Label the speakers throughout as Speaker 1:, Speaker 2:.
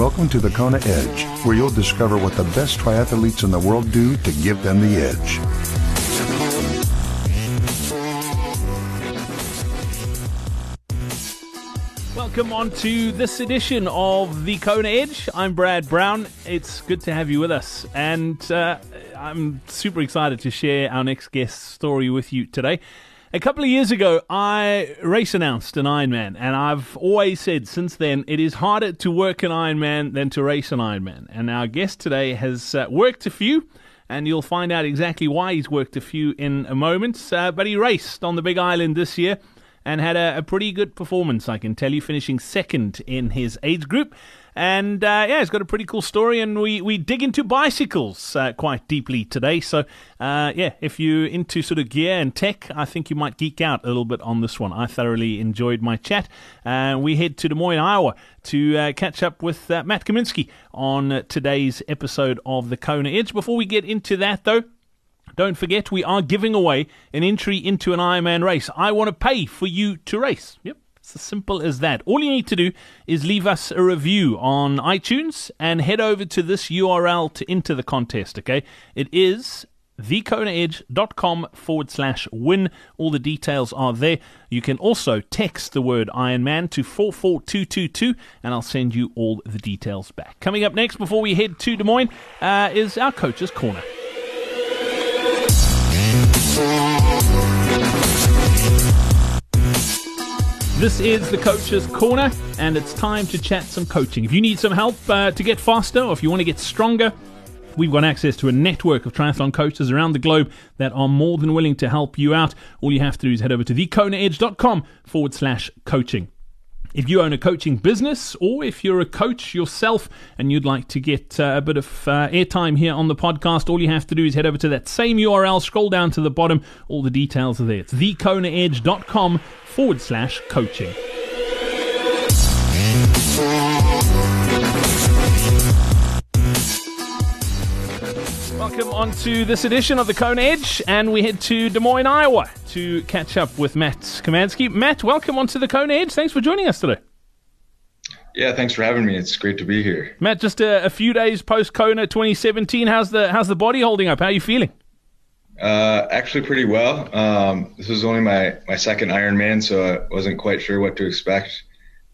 Speaker 1: Welcome to the Kona Edge, where you'll discover what the best triathletes in the world do to give them the edge.
Speaker 2: Welcome on to this edition of the Kona Edge. I'm Brad Brown. It's good to have you with us, and uh, I'm super excited to share our next guest story with you today. A couple of years ago, I race announced an Ironman, and I've always said since then it is harder to work an Ironman than to race an Ironman. And our guest today has uh, worked a few, and you'll find out exactly why he's worked a few in a moment. Uh, but he raced on the Big Island this year and had a, a, pretty good performance, I can tell you, finishing second in his age group. And uh, yeah, it's got a pretty cool story, and we, we dig into bicycles uh, quite deeply today. So uh, yeah, if you're into sort of gear and tech, I think you might geek out a little bit on this one. I thoroughly enjoyed my chat. Uh, we head to Des Moines, Iowa to uh, catch up with uh, Matt Cymanski on today's episode of the Kona Edge. Before we get into that, though, don't forget we are giving away an entry into an Ironman race. I want to pay for you to race. Yep. It's as simple as that. All you need to do is leave us a review on iTunes and head over to this URL to enter the contest, okay? It is thekonaedge.com forward slash win. All the details are there. You can also text the word Ironman to 44222 and I'll send you all the details back. Coming up next before we head to Des Moines uh, is our Coach's Corner. This is the Coach's Corner, and it's time to chat some coaching. If you need some help uh, to get faster, or if you want to get stronger, We've got access to a network of triathlon coaches around the globe that are more than willing to help you out. All you have to do is head over to thekonaedge.com forward slash coaching. If you own a coaching business or if you're a coach yourself and you'd like to get uh, a bit of uh, airtime here on the podcast, all you have to do is head over to that same URL, scroll down to the bottom, all the details are there. It's thekonaedge.com forward slash coaching. Welcome on to this edition of the Kona Edge, and we head to Des Moines, Iowa to catch up with Matt Cymanski. Matt, welcome on to the Kona Edge. Thanks for joining us today.
Speaker 3: Yeah, thanks for having me. It's great to be here.
Speaker 2: Matt, just a, a few days post Kona 2017, how's the how's the body holding up? How are you feeling?
Speaker 3: Uh, actually, pretty well. Um, this was only my my second Ironman, so I wasn't quite sure what to expect.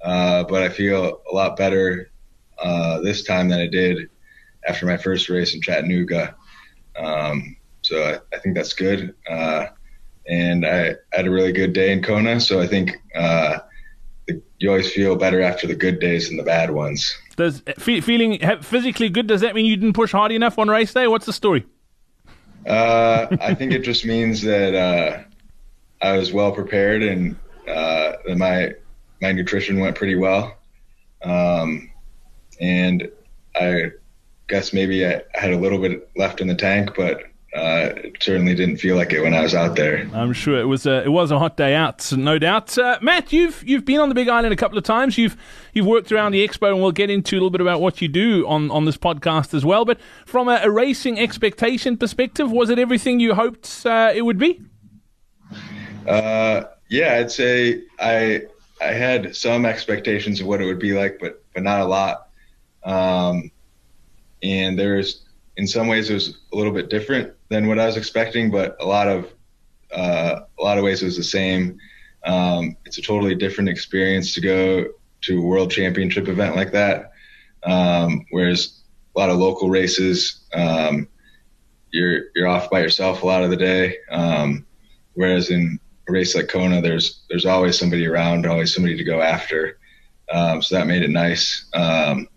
Speaker 3: Uh, but I feel a lot better uh, this time than I did after my first race in Chattanooga. Um, so I, I, think that's good. Uh, and I had a really good day in Kona. So I think uh, the, you always feel better after the good days than the bad ones.
Speaker 2: Does feeling physically good? Does that mean you didn't push hard enough on race day? What's the story?
Speaker 3: Uh, I think it just means that uh, I was well prepared and uh, that my my nutrition went pretty well. Um, and I guess maybe I had a little bit left in the tank, but uh, it certainly didn't feel like it when I was out there.
Speaker 2: I'm sure it was a it was a hot day out, no doubt. Uh, Matt, you've you've been on the Big Island a couple of times. You've you've worked around the expo, and we'll get into a little bit about what you do on, on this podcast as well. But from a, a racing expectation perspective, was it everything you hoped uh, it would be?
Speaker 3: Uh, yeah, I'd say I I had some expectations of what it would be like, but but not a lot. Um, and there's in some ways it was a little bit different than what I was expecting, but a lot of uh, a lot of ways it was the same. Um, it's a totally different experience to go to a world championship event like that. Um, whereas a lot of local races, um, you're you're off by yourself a lot of the day. Um, whereas in a race like Kona, there's there's always somebody around, always somebody to go after. Um, so that made it nice. Um,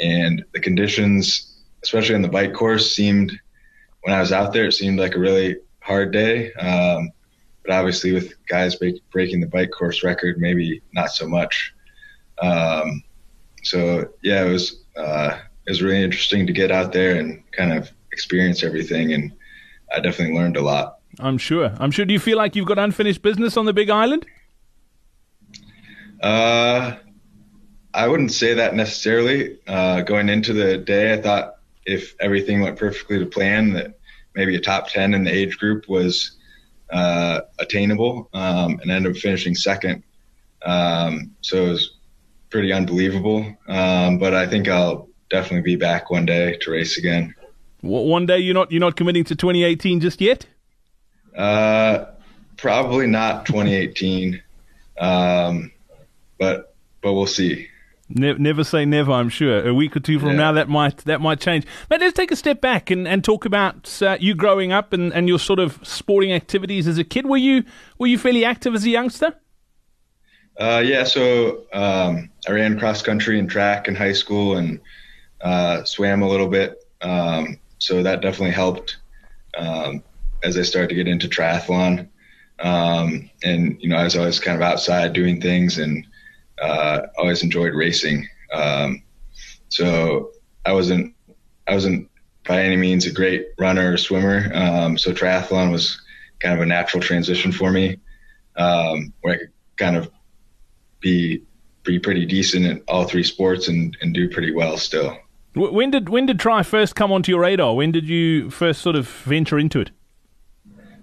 Speaker 3: and the conditions, especially on the bike course, seemed when I was out there, it seemed like a really hard day. Um, but obviously, with guys break, breaking the bike course record, maybe not so much. Um, so yeah, it was uh, it was really interesting to get out there and kind of experience everything, and I definitely learned a lot.
Speaker 2: I'm sure. I'm sure. Do you feel like you've got unfinished business on the Big Island?
Speaker 3: Uh, I wouldn't say that necessarily. Uh, going into the day, I thought if everything went perfectly to plan, that maybe a top 10 in the age group was uh, attainable um, and ended up finishing second. Um, so it was pretty unbelievable. Um, but I think I'll definitely be back one day to race again.
Speaker 2: One day you're not you're not committing to 2018 just yet.
Speaker 3: Uh, probably not 2018, um, but but we'll see.
Speaker 2: Ne- never say never. I'm sure a week or two from yeah. now that might that might change. But let's take a step back and, and talk about uh, you growing up and, and your sort of sporting activities as a kid. Were you were you fairly active as a youngster?
Speaker 3: Uh, yeah, so um, I ran cross country and track in high school and uh, swam a little bit. Um, so that definitely helped um, as I started to get into triathlon. Um, and you know, I was always kind of outside doing things and uh, always enjoyed racing. Um, so I wasn't I wasn't by any means a great runner or swimmer. Um, so triathlon was kind of a natural transition for me, um, where I could kind of be be pretty decent at all three sports and, and do pretty well still.
Speaker 2: When did when did try first come onto your radar? When did you first sort of venture into it?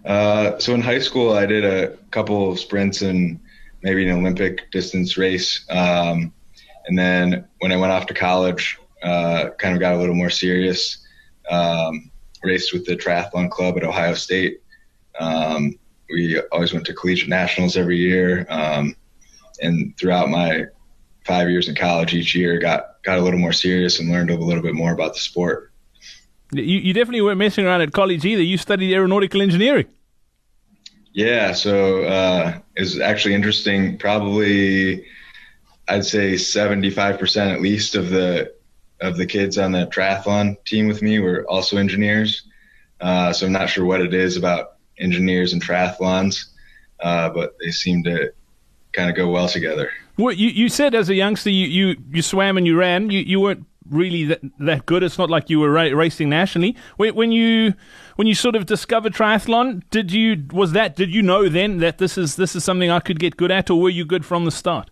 Speaker 3: Uh, so in high school, I did a couple of sprints and maybe an Olympic distance race. Um, and then when I went off to college, uh, kind of got a little more serious. Um, raced with the triathlon club at Ohio State. Um, we always went to collegiate nationals every year. Um, and throughout my five years in college, each year got got a little more serious and learned a little bit more about the sport.
Speaker 2: You, you definitely weren't messing around at college either. You studied aeronautical engineering.
Speaker 3: Yeah, so uh, it was actually interesting. Probably, I'd say seventy-five percent at least of the of the kids on the triathlon team with me were also engineers. Uh, so I'm not sure what it is about engineers and triathlons, uh, but they seem to kind of go well together.
Speaker 2: Well, you, you said as a youngster you, you, you swam and you ran. You, you weren't really that, that good. It's not like you were ra- racing nationally. When you when you sort of discovered triathlon, did you was that did you know then that this is this is something I could get good at, or were you good from the start?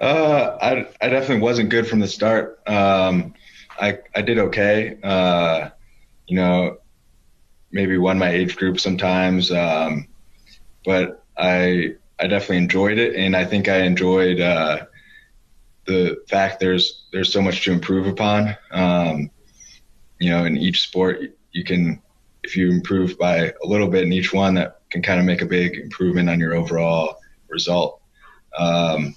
Speaker 3: Uh, I I definitely wasn't good from the start. Um, I I did okay. Uh, you know, maybe won my age group sometimes, um, but I I definitely enjoyed it, and I think I enjoyed uh, the fact there's there's so much to improve upon. Um, you know, in each sport, you can if you improve by a little bit in each one, that can kind of make a big improvement on your overall result. Um,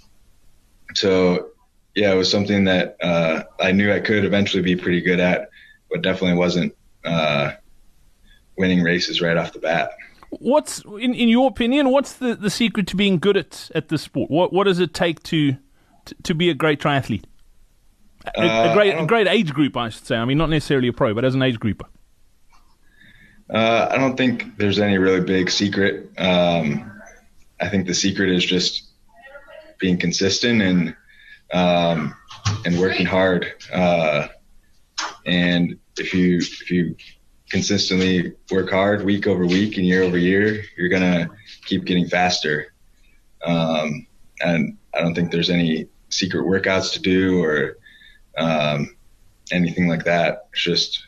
Speaker 3: so, yeah, it was something that uh, I knew I could eventually be pretty good at, but definitely wasn't uh, winning races right off the bat.
Speaker 2: What's in, in your opinion? What's the, the secret to being good at at this sport? What what does it take to to, to be a great triathlete? A, uh, a great a great age group, I should say. I mean, not necessarily a pro, but as an age grouper.
Speaker 3: Uh, I don't think there's any really big secret. Um, I think the secret is just being consistent and um, and working hard. Uh, and if you if you consistently work hard week over week and year over year, you're gonna keep getting faster. Um, and I don't think there's any secret workouts to do or um, anything like that. It's just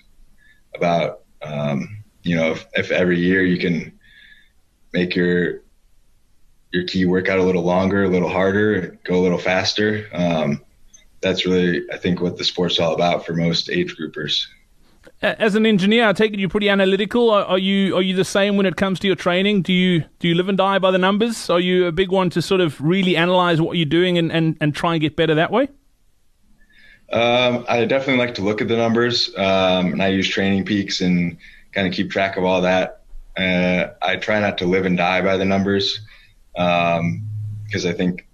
Speaker 3: about um, you know if, if every year you can make your your key workout a little longer, a little harder, go a little faster. Um, that's really, I think, what the sport's all about for most age groupers
Speaker 2: as an engineer, I take it you're pretty analytical. Are, are, you are you the same when it comes to your training? Do you do you live and die by the numbers? Are you a big one to sort of really analyze what you're doing and, and, and try and get better that way?
Speaker 3: Um, I definitely like to look at the numbers, um, and I use Training Peaks and kind of keep track of all that. Uh, I try not to live and die by the numbers because um, I think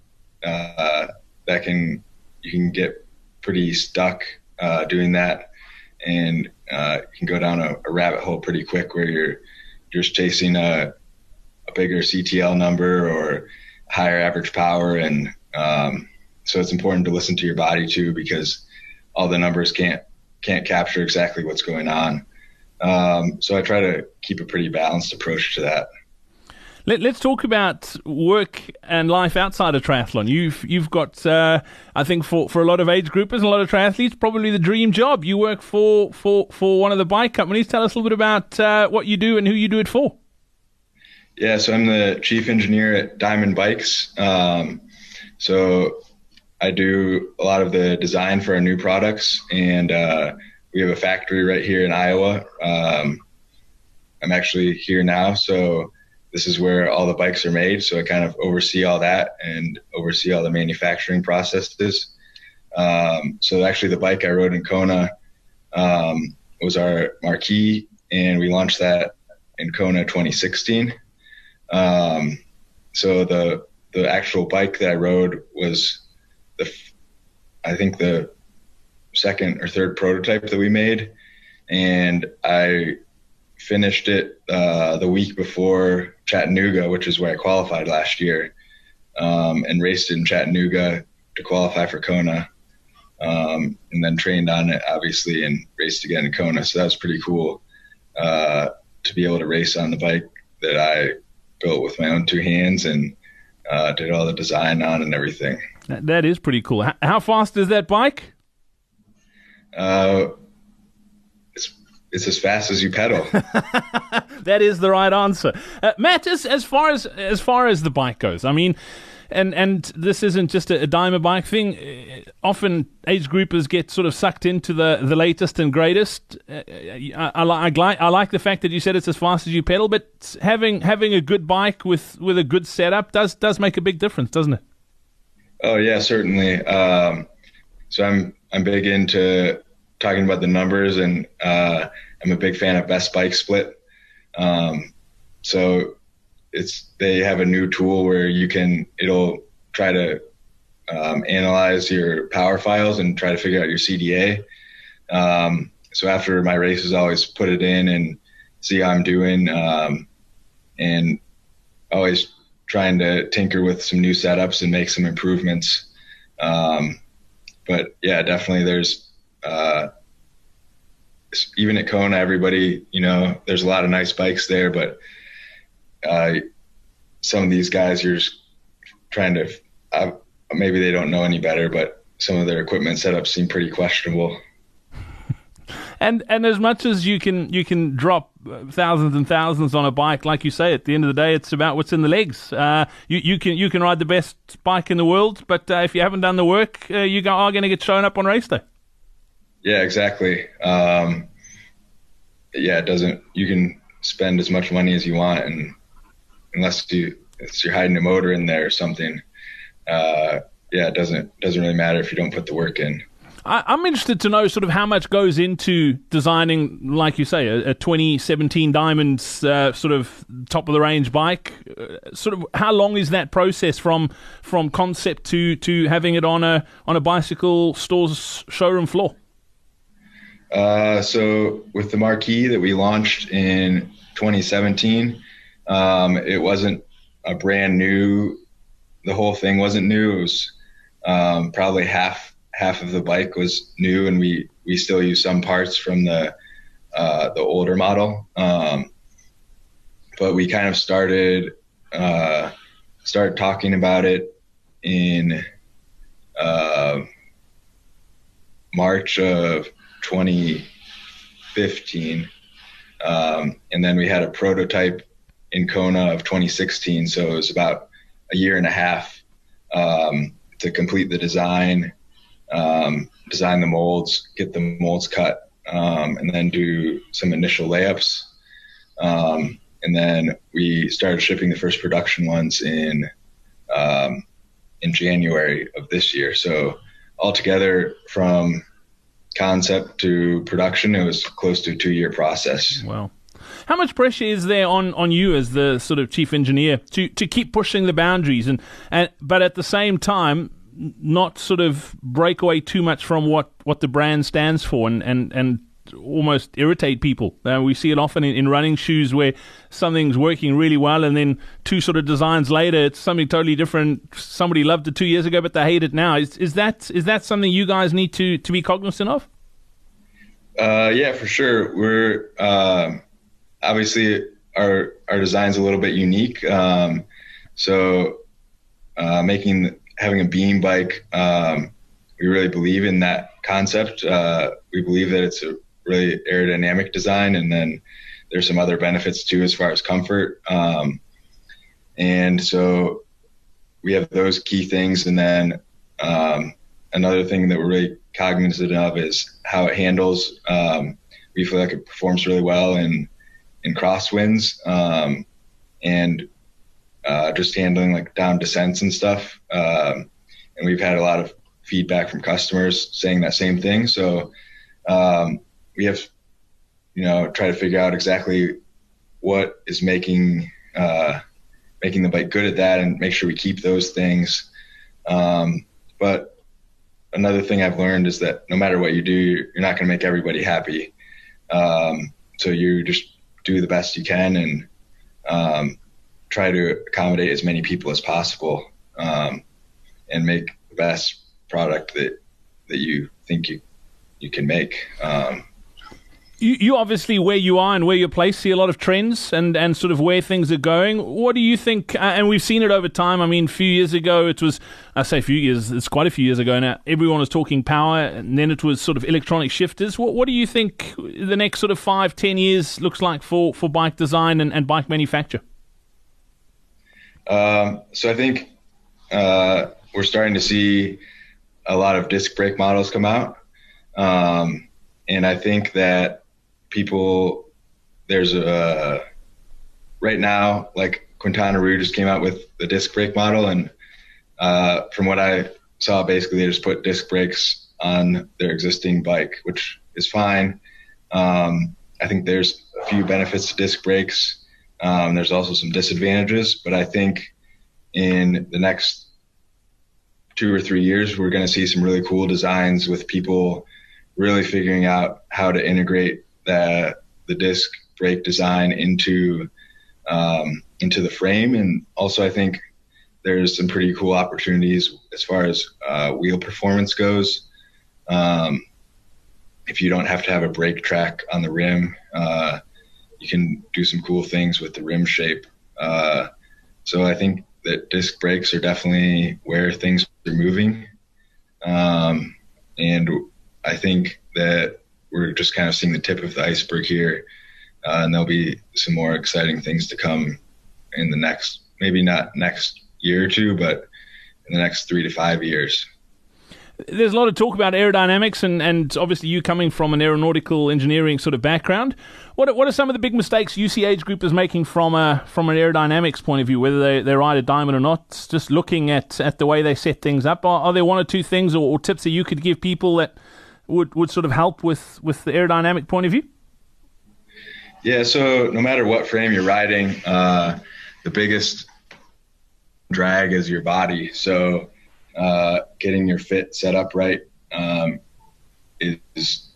Speaker 3: uh, that can you can get pretty stuck uh, doing that and uh, you can go down a, a, rabbit hole pretty quick where you're just chasing a, a bigger CTL number or higher average power, and um, so it's important to listen to your body too because all the numbers can't can't capture exactly what's going on. Um, so I try to keep a pretty balanced approach to that.
Speaker 2: Let, us talk about work and life outside of triathlon. You've you've got, uh, I think, for, for a lot of age groupers and a lot of triathletes, probably the dream job. You work for for, for one of the bike companies. Tell us a little bit about uh, what you do and who you do it for.
Speaker 3: Yeah, so I'm the chief engineer at Dimond Bikes. Um, so I do a lot of the design for our new products, and uh, we have a factory right here in Iowa. Um, I'm actually here now, so this is where all the bikes are made. So I kind of oversee all that and oversee all the manufacturing processes. Um, so actually, the bike I rode in Kona um, was our Marquis, and we launched that in Kona 2016. Um, so the the actual bike that I rode was the I think the second or third prototype that we made, and I finished it uh, the week before Chattanooga, which is where I qualified last year, um, and raced in Chattanooga to qualify for Kona, um, and then trained on it obviously and raced again in Kona. So that was pretty cool uh, to be able to race on the bike that I built with my own two hands and uh, did all the design on and everything.
Speaker 2: that is pretty cool. How fast is that bike?
Speaker 3: Uh, it's as fast as you pedal.
Speaker 2: that is the right answer, uh, Matt. As as far as as far as the bike goes, I mean. And and this isn't just a, a Dimond bike thing. Uh, often age groupers get sort of sucked into the, the latest and greatest. Uh, I, I, I, like I like the fact that you said it's as fast as you pedal, but having having a good bike with, with a good setup does does make a big difference, doesn't it?
Speaker 3: Oh yeah, certainly. Um, so I'm I'm big into talking about the numbers, and uh, I'm a big fan of best bike split. Um, so it's they have a new tool where you can it'll try to um, analyze your power files and try to figure out your CDA. Um, so after my races, I always put it in and see how I'm doing, um, and always trying to tinker with some new setups and make some improvements. Um, but yeah, definitely there's, uh, even at Kona, everybody, you know, there's a lot of nice bikes there, but, uh, some of these guys, you're just trying to, uh, maybe they don't know any better, but some of their equipment setups seem pretty questionable.
Speaker 2: And and as much as you can you can drop thousands and thousands on a bike, like you say, at the end of the day, it's about what's in the legs. Uh, you you can you can ride the best bike in the world, but uh, if you haven't done the work, uh, you are going to get shown up on race day.
Speaker 3: Yeah, exactly. Um, yeah, it doesn't. You can spend as much money as you want, and unless you unless you're hiding a motor in there or something, uh, yeah, it doesn't doesn't really matter if you don't put the work in.
Speaker 2: I, am interested to know sort of how much goes into designing, like you say, a, a 2017 Dimonds uh, sort of top of the range bike. Uh, sort of how long is that process from from concept to to having it on a on a bicycle store's showroom floor?
Speaker 3: Uh, so with the Marquis that we launched in 2017, um, it wasn't a brand new. The whole thing wasn't new. It was um, probably half half of the bike was new, and we we still use some parts from the uh, the older model. Um, but we kind of started uh, started talking about it in uh, March of 2015, um, and then we had a prototype in Kona of 2016. So it was about a year and a half um, to complete the design um, design the molds, get the molds cut, um, and then do some initial layups. Um, and then we started shipping the first production ones in um, in January of this year. So altogether, from concept to production, it was close to a two year process.
Speaker 2: Wow. How much pressure is there on, on you as the sort of chief engineer to, to keep pushing the boundaries and, and but at the same time not sort of break away too much from what, what the brand stands for and, and, and almost irritate people. Uh, we see it often in, in, running shoes where something's working really well and then two sort of designs later it's something totally different. Somebody loved it two years ago but they hate it now. Is, is that is that something you guys need to, to be cognizant of?
Speaker 3: Uh, yeah, for sure. We're uh, obviously our our design's a little bit unique. Um, so uh, making having a beam bike, um, we really believe in that concept. Uh, we believe that it's a really aerodynamic design, and then there's some other benefits too as far as comfort. Um, and so we have those key things, and then Um, another thing that we're really cognizant of is how it handles. Um, we feel like it performs really well in in crosswinds um, and uh, just handling like down descents and stuff. Um, and we've had a lot of feedback from customers saying that same thing. So um, we have, you know, try to figure out exactly what is making uh, making the bike good at that, and make sure we keep those things. Um, but another thing I've learned is that no matter what you do, you're not going to make everybody happy. Um, so you just do the best you can and um, try to accommodate as many people as possible um, and make the best product that that you think you you can make. Um,
Speaker 2: you, you obviously where you are and where you're placed see a lot of trends and, and sort of where things are going. What do you think? Uh, and we've seen it over time. I mean, a few years ago, it was I say a few years. It's quite a few years ago now. Everyone was talking power, and then it was sort of electronic shifters. What what do you think the next sort of five ten years looks like for, for bike design and, and bike manufacture?
Speaker 3: Um, so I think uh, we're starting to see a lot of disc brake models come out, um, and I think that people there's a right now like Quintana Roo just came out with the disc brake model and uh, from what I saw basically they just put disc brakes on their existing bike which is fine. Um, I think there's a few benefits to disc brakes. Um, there's also some disadvantages but I think in the next two or three years we're going to see some really cool designs with people really figuring out how to integrate the the disc brake design into um, into the frame, and also I think there's some pretty cool opportunities as far as uh, wheel performance goes. Um, if you don't have to have a brake track on the rim, uh, you can do some cool things with the rim shape. Uh, so I think that disc brakes are definitely where things are moving. Um, and I think that we're just kind of seeing the tip of the iceberg here, uh, and there'll be some more exciting things to come in the next, maybe not next year or two, but in the next three to five years.
Speaker 2: There's a lot of talk about aerodynamics, and, and obviously you coming from an aeronautical engineering sort of background. What what are some of the big mistakes UCH Group is making from a from an aerodynamics point of view, whether they, they ride a Dimond or not? Just looking at, at the way they set things up, are, are there one or two things or, or tips that you could give people that would, would sort of help with, with the aerodynamic point of view?
Speaker 3: Yeah, so no matter what frame you're riding, uh, the biggest drag is your body. So uh, getting your fit set up right um, is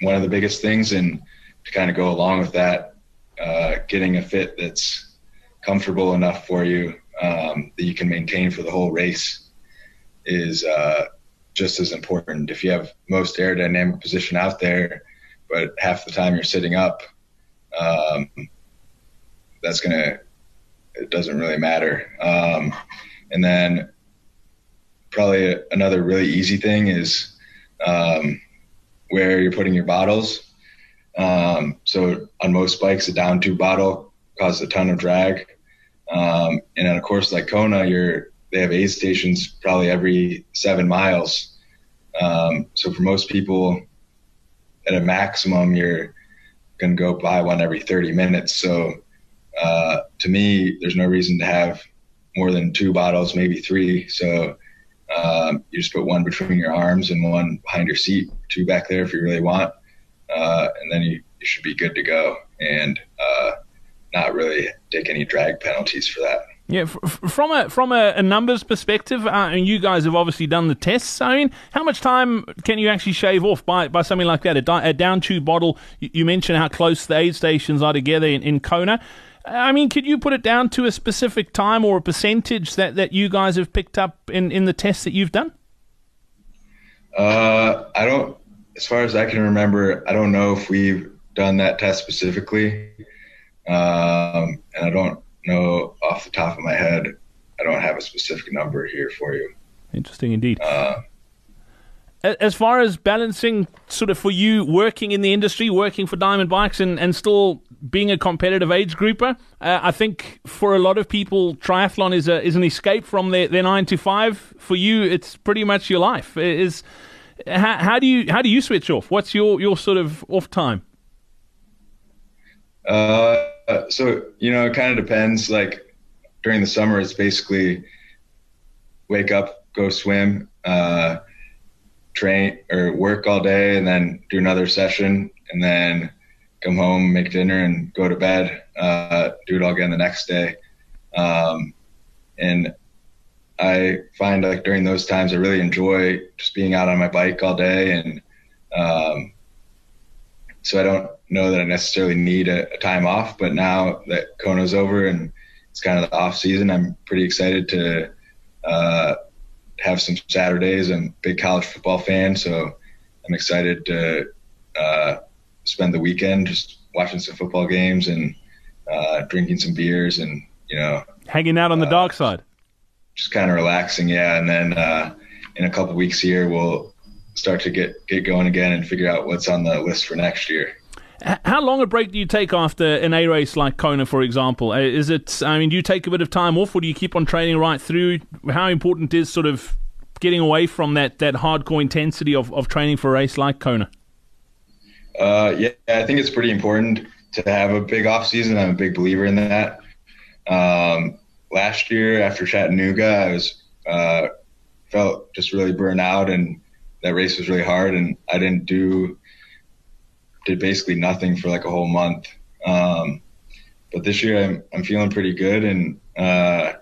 Speaker 3: one of the biggest things. And to kind of go along with that, uh, getting a fit that's comfortable enough for you um, that you can maintain for the whole race is uh, just as important. If you have most aerodynamic position out there, but half the time you're sitting up, um, that's gonna it doesn't really matter. Um, and then probably another really easy thing is um, where you're putting your bottles. Um, so on most bikes, a down tube bottle causes a ton of drag. Um, and on a course like Kona, you're they have aid stations probably every seven miles. Um, so for most people, at a maximum, you're going to go buy one every 30 minutes. So uh, to me, there's no reason to have more than two bottles, maybe three. So um, you just put one between your arms and one behind your seat, two back there if you really want, uh, and then you, you, should be good to go and uh, not really take any drag penalties for that.
Speaker 2: Yeah, from a from a, a numbers perspective, uh, and you guys have obviously done the tests. I mean, how much time can you actually shave off by, by something like that? A, di- a down tube bottle. You, you, mentioned how close the aid stations are together in, in Kona. I mean, could you put it down to a specific time or a percentage that, that you guys have picked up in, in the tests that you've done?
Speaker 3: Uh, I don't, as far as I can remember, I don't know if we've done that test specifically. Um, and I don't know off the top of my head. I don't have a specific number here for you.
Speaker 2: Interesting indeed. Uh, as far as balancing, sort of for you working in the industry, working for Dimond Bikes, and, and still being a competitive age grouper. Uh, I think for a lot of people, triathlon is a is an escape from their, their nine to five. For you, it's pretty much your life. Is how, how do you how do you switch off? What's your your sort of off time?
Speaker 3: Uh, so you know, it kind of depends. Like during the summer, it's basically wake up, go swim, uh, train or work all day, and then do another session, and then come home, make dinner, and go to bed. Uh, do it all again the next day. Um, and I find like during those times, I really enjoy just being out on my bike all day, and um, so I don't know that I necessarily need a, a, time off. But now that Kona's over and it's kind of the off season, I'm pretty excited to uh, have some Saturdays. I'm a big college football fan, so I'm excited to uh, spend the weekend just watching some football games and uh, drinking some beers and you know
Speaker 2: hanging out on the uh, dark side.
Speaker 3: Just kind of relaxing, yeah. And then uh, in a couple weeks here, we'll start to get get going again and figure out what's on the list for next year.
Speaker 2: How long a break do you take after an A race like Kona, for example? Uh, is it? I mean, do you take a bit of time off, or do you keep on training right through? How important is sort of getting away from that that hardcore intensity of, of training for a race like Kona?
Speaker 3: Uh, yeah, I think it's pretty important to have a big off season. I'm a big believer in that. Um, last year after Chattanooga, I was uh, felt just really burned out, and that race was really hard, and I didn't do did basically nothing for like a whole month. Um, but this year I'm, I'm feeling pretty good. And, uh,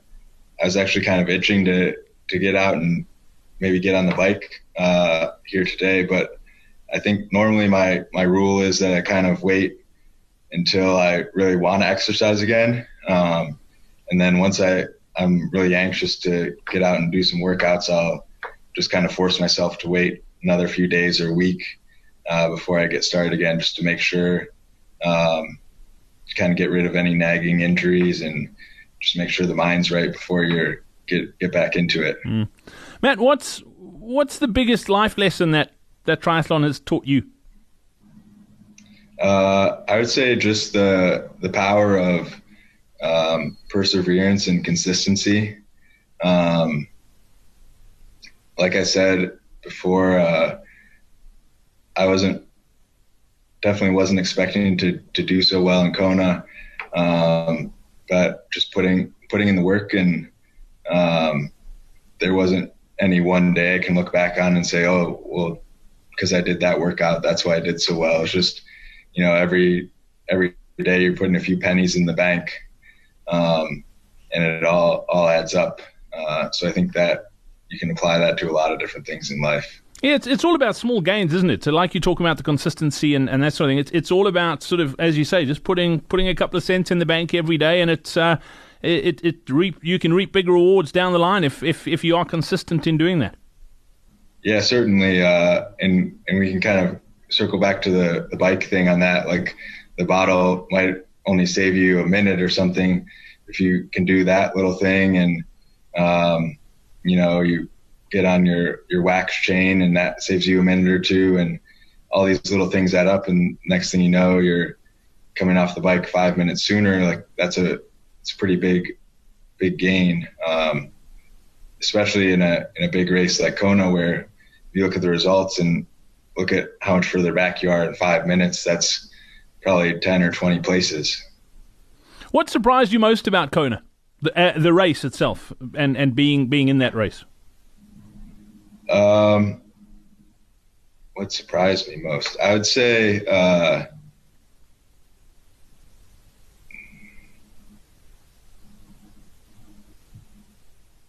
Speaker 3: I was actually kind of itching to, to get out and maybe get on the bike, uh, here today. But I think normally my, my rule is that I kind of wait until I really want to exercise again. Um, and then once I, I'm really anxious to get out and do some workouts, I'll just kind of force myself to wait another few days or week uh, before I get started again, just to make sure, um, to kind of get rid of any nagging injuries and just make sure the mind's right before you get get back into it. Mm.
Speaker 2: Matt, what's what's the biggest life lesson that that triathlon has taught you?
Speaker 3: Uh, I would say just the the power of um, perseverance and consistency. Um, like I said before, uh, I wasn't definitely wasn't expecting to to do so well in Kona, um, but just putting putting in the work and um, there wasn't any one day I can look back on and say, oh well, because I did that workout, that's why I did so well. It's just you know every every day you're putting a few pennies in the bank, um, and it all all adds up. Uh, so I think that you can apply that to a lot of different things in life.
Speaker 2: Yeah, it's, it's all about small gains, isn't it? So, like you talk about the consistency and, and that sort of thing, it's it's all about sort of, as you say, just putting putting a couple of cents in the bank every day, and it's uh, it it reap you can reap big rewards down the line if if if you are consistent in doing that.
Speaker 3: Yeah, certainly, uh, and and we can kind of circle back to the the bike thing on that. Like the bottle might only save you a minute or something if you can do that little thing, and um, you know you get on your your wax chain and that saves you a minute or two and all these little things add up. And next thing you know you're coming off the bike five minutes sooner. Like that's a it's a pretty big big gain. Um, especially in a in a big race like Kona where you look at the results and look at how much further back you are in five minutes that's probably 10 or 20 places.
Speaker 2: What surprised you most about Kona the, uh, the race itself and and being being in that race
Speaker 3: um, what surprised me most? I would say uh,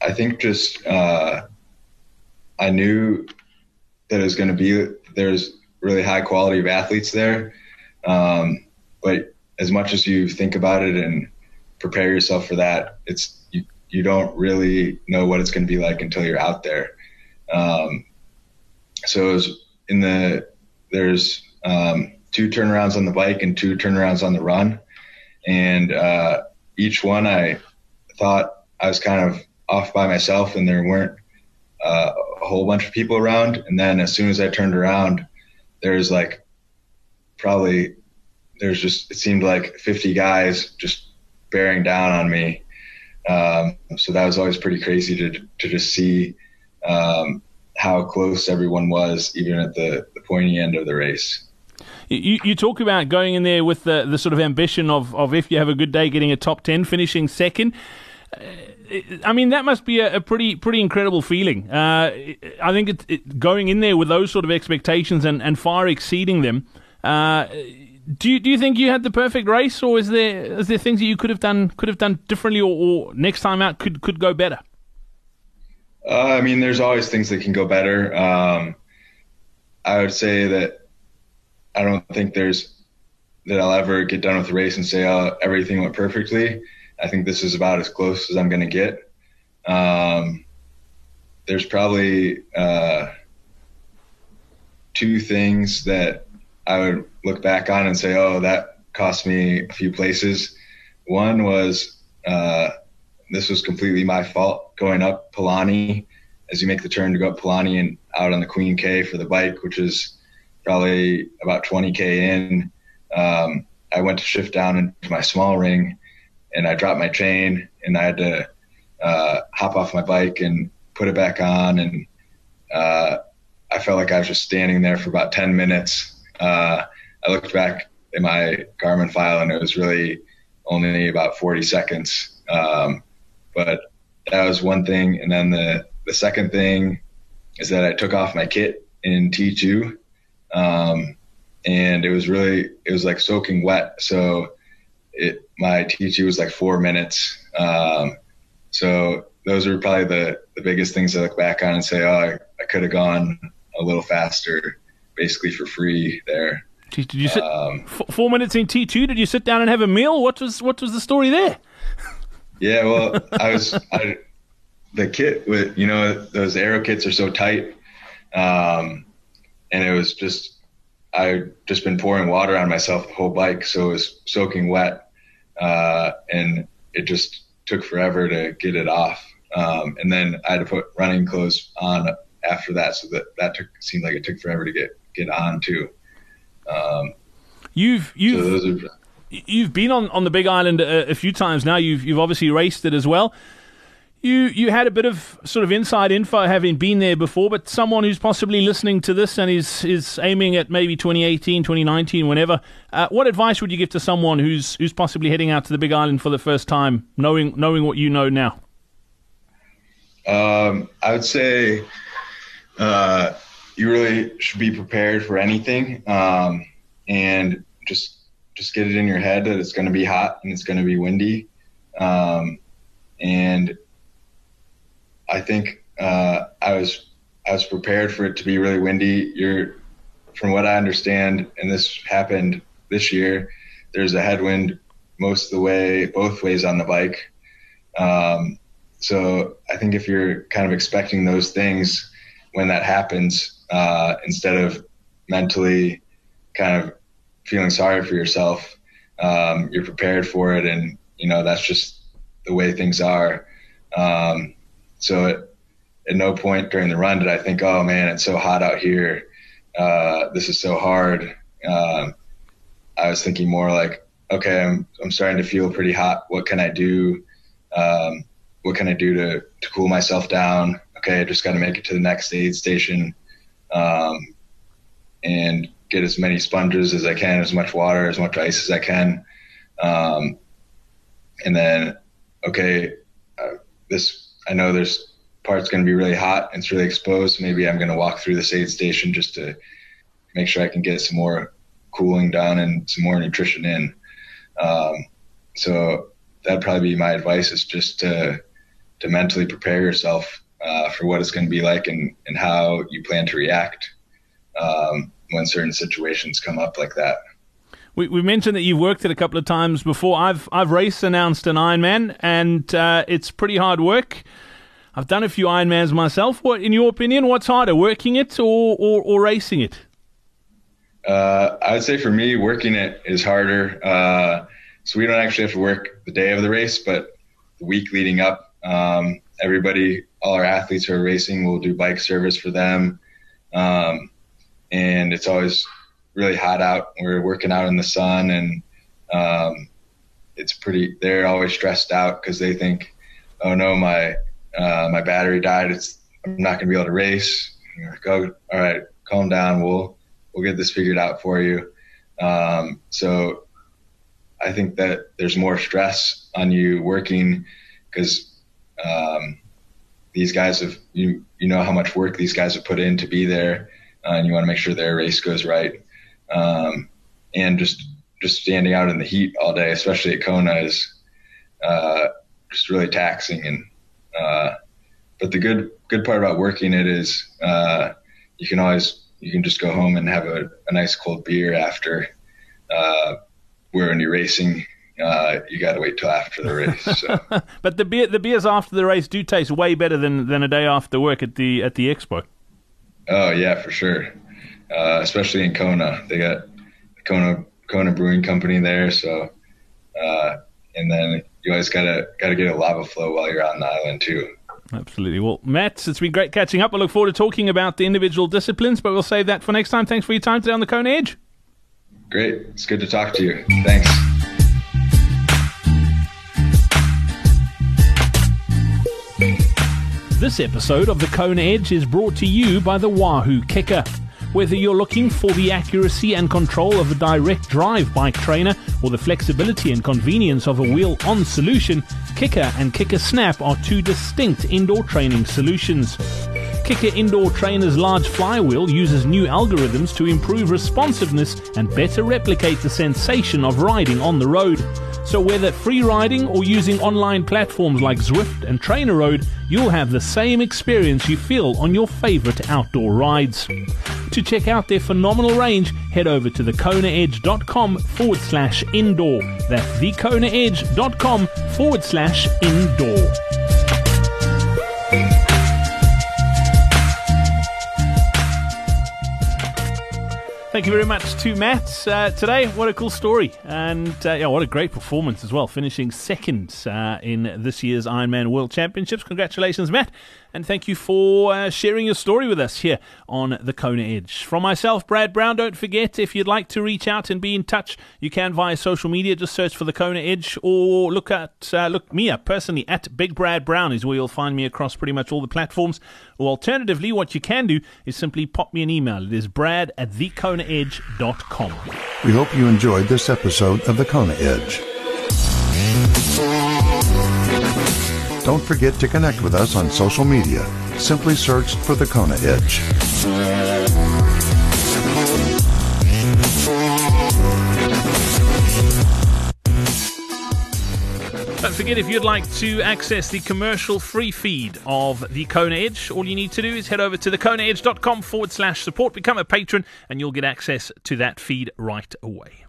Speaker 3: I think just uh, I knew that it was going to be there's really high quality of athletes there, um, but as much as you think about it and prepare yourself for that, it's you you don't really know what it's going to be like until you're out there. Um, so in the there's um, two turnarounds on the bike and two turnarounds on the run, and uh, each one I thought I was kind of off by myself, and there weren't uh, a whole bunch of people around. And then as soon as I turned around, there was like probably there's just it seemed like 50 guys just bearing down on me. Um, so that was always pretty crazy to to just see um, how close everyone was, even at the, the pointy end of the race.
Speaker 2: You, you talk about going in there with the, the sort of ambition of, of if you have a good day, getting a top 10, finishing second. Uh, I mean, that must be a, a pretty pretty incredible feeling. Uh, I think it, it, going in there with those sort of expectations and, and far exceeding them. Uh, do you, do you think you had the perfect race, or is there is there things that you could have done could have done differently, or, or next time out could could go better?
Speaker 3: Uh, I mean, there's always things that can go better. Um, I would say that I don't think there's that I'll ever get done with the race and say, oh, everything went perfectly. I think this is about as close as I'm going to get. Um, there's probably uh, two things that I would look back on and say, oh, that cost me a few places. One was uh, this was completely my fault going up Palani as you make the turn to go up Palani and out on the Queen K for the bike, which is probably about 20K in. Um, I went to shift down into my small ring and I dropped my chain and I had to uh, hop off my bike and put it back on. And uh, I felt like I was just standing there for about 10 minutes. Uh, I looked back in my Garmin file and it was really only about 40 seconds. Um, but that was one thing. And then the, the second thing is that I took off my kit in T2. Um, and it was really, it was like soaking wet. So it, my T2 was like four minutes. Um, so those are probably the, the biggest things I look back on and say, oh, I, I could have gone a little faster, basically for free there.
Speaker 2: Did you sit um, four minutes in T two? Did you sit down and have a meal? What was what was the story there?
Speaker 3: Yeah, well, I was I, the kit with you know those aero kits are so tight, um, and it was just I just been pouring water on myself the whole bike, so it was soaking wet, uh, and it just took forever to get it off. Um, and then I had to put running clothes on after that, so that that took seemed like it took forever to get get on too. Um,
Speaker 2: you've you've so you've been on, on the Big Island a, a, few times now. You've you've obviously raced it as well. You you had a bit of sort of inside info having been there before, but someone who's possibly listening to this and is is aiming at maybe 2018, 2019, whenever. Uh, what advice would you give to someone who's who's possibly heading out to the Big Island for the first time, knowing knowing what you know now?
Speaker 3: Um, I would say uh, you really should be prepared for anything, um, and just just get it in your head that it's going to be hot and it's going to be windy. Um, and I think uh, I was I was prepared for it to be really windy. You're, from what I understand, and this happened this year. There's a headwind most of the way, both ways on the bike. Um, so I think if you're kind of expecting those things when that happens, uh, instead of mentally kind of feeling sorry for yourself. Um, you're prepared for it, and you know that's just the way things are. Um, so at, at no point during the run did I think, "Oh man, it's so hot out here. Uh, this is so hard." Um, I was thinking more like, "Okay, I'm I'm starting to feel pretty hot. What can I do? Um, what can I do to to cool myself down? Okay, I just got to make it to the next aid station." Um, and get as many sponges as I can, as much water, as much ice as I can. Um, and then, okay, uh, this, I know there's part's going to be really hot and it's really exposed. Maybe I'm going to walk through this aid station just to make sure I can get some more cooling down and some more nutrition in. Um, so that'd probably be my advice is just to, to mentally prepare yourself uh, for what it's going to be like and, and how you plan to react. Um, when certain situations come up like that.
Speaker 2: We, we mentioned that you've worked it a couple of times before. I've I've race announced an Ironman, and uh, it's pretty hard work. I've done a few Ironmans myself. What, in your opinion, what's harder, working it or or, or racing it?
Speaker 3: Uh, I would say for me, working it is harder. Uh, so we don't actually have to work the day of the race, but the week leading up, um, everybody, all our athletes who are racing, we'll do bike service for them. Um, and it's always really hot out. We're working out in the sun, and um, it's pretty. They're always stressed out because they think, "Oh no, my uh, my battery died. It's I'm not going to be able to race." Like, "Oh, all right, calm down. We'll we'll get this figured out for you." Um, so I think that there's more stress on you working because um, these guys have you you know how much work these guys have put in to be there, uh, and you want to make sure their race goes right. Um, and just just standing out in the heat all day, especially at Kona, is uh, just really taxing. And uh, but the good good part about working it is uh, you can always you can just go home and have a, a nice cold beer after. Uh, where when you're racing, uh, you got to wait till after the race. So.
Speaker 2: but the beer, the beers after the race do taste way better than, than a day after work at the at the expo.
Speaker 3: Oh yeah, for sure. Uh, especially in Kona, they got Kona Kona Brewing Company there. So, uh, and then you always gotta gotta get a lava flow while you're on the island too.
Speaker 2: Absolutely. Well, Matt, it's been great catching up. I look forward to talking about the individual disciplines, but we'll save that for next time. Thanks for your time today on the Kona Edge.
Speaker 3: Great. It's good to talk to you. Thanks.
Speaker 2: This episode of the Kona Edge is brought to you by the Wahoo KICKR. Whether you're looking for the accuracy and control of a direct drive bike trainer or the flexibility and convenience of a wheel on solution, KICKR and KICKR Snap are two distinct indoor training solutions. KICKR Indoor Trainer's large flywheel uses new algorithms to improve responsiveness and better replicate the sensation of riding on the road. So, whether free riding or using online platforms like Zwift and Trainer Road, you'll have the same experience you feel on your favorite outdoor rides. To check out their phenomenal range, head over to thekonaedge.com forward slash indoor. That's thekonaedge.com forward slash indoor. Thank you very much to Matt uh, today. What a cool story, and uh, yeah, what a great performance as well, finishing second uh, in this year's Ironman World Championships. Congratulations, Matt, and thank you for uh, sharing your story with us here on the Kona Edge. From myself, Brad Brown. Don't forget if you'd like to reach out and be in touch, you can via social media. Just search for the Kona Edge, or look at uh, look me up personally at Big Brad Brown is where you'll find me across pretty much all the platforms. Or alternatively, what you can do is simply pop me an email. It is brad at thekonaedge.com.
Speaker 1: We hope you enjoyed this episode of The Kona Edge. Don't forget to connect with us on social media. Simply search for The Kona Edge.
Speaker 2: Don't forget, if you'd like to access the commercial free feed of the Kona Edge, all you need to do is head over to thekonaedge.com forward slash support, become a patron, and you'll get access to that feed right away.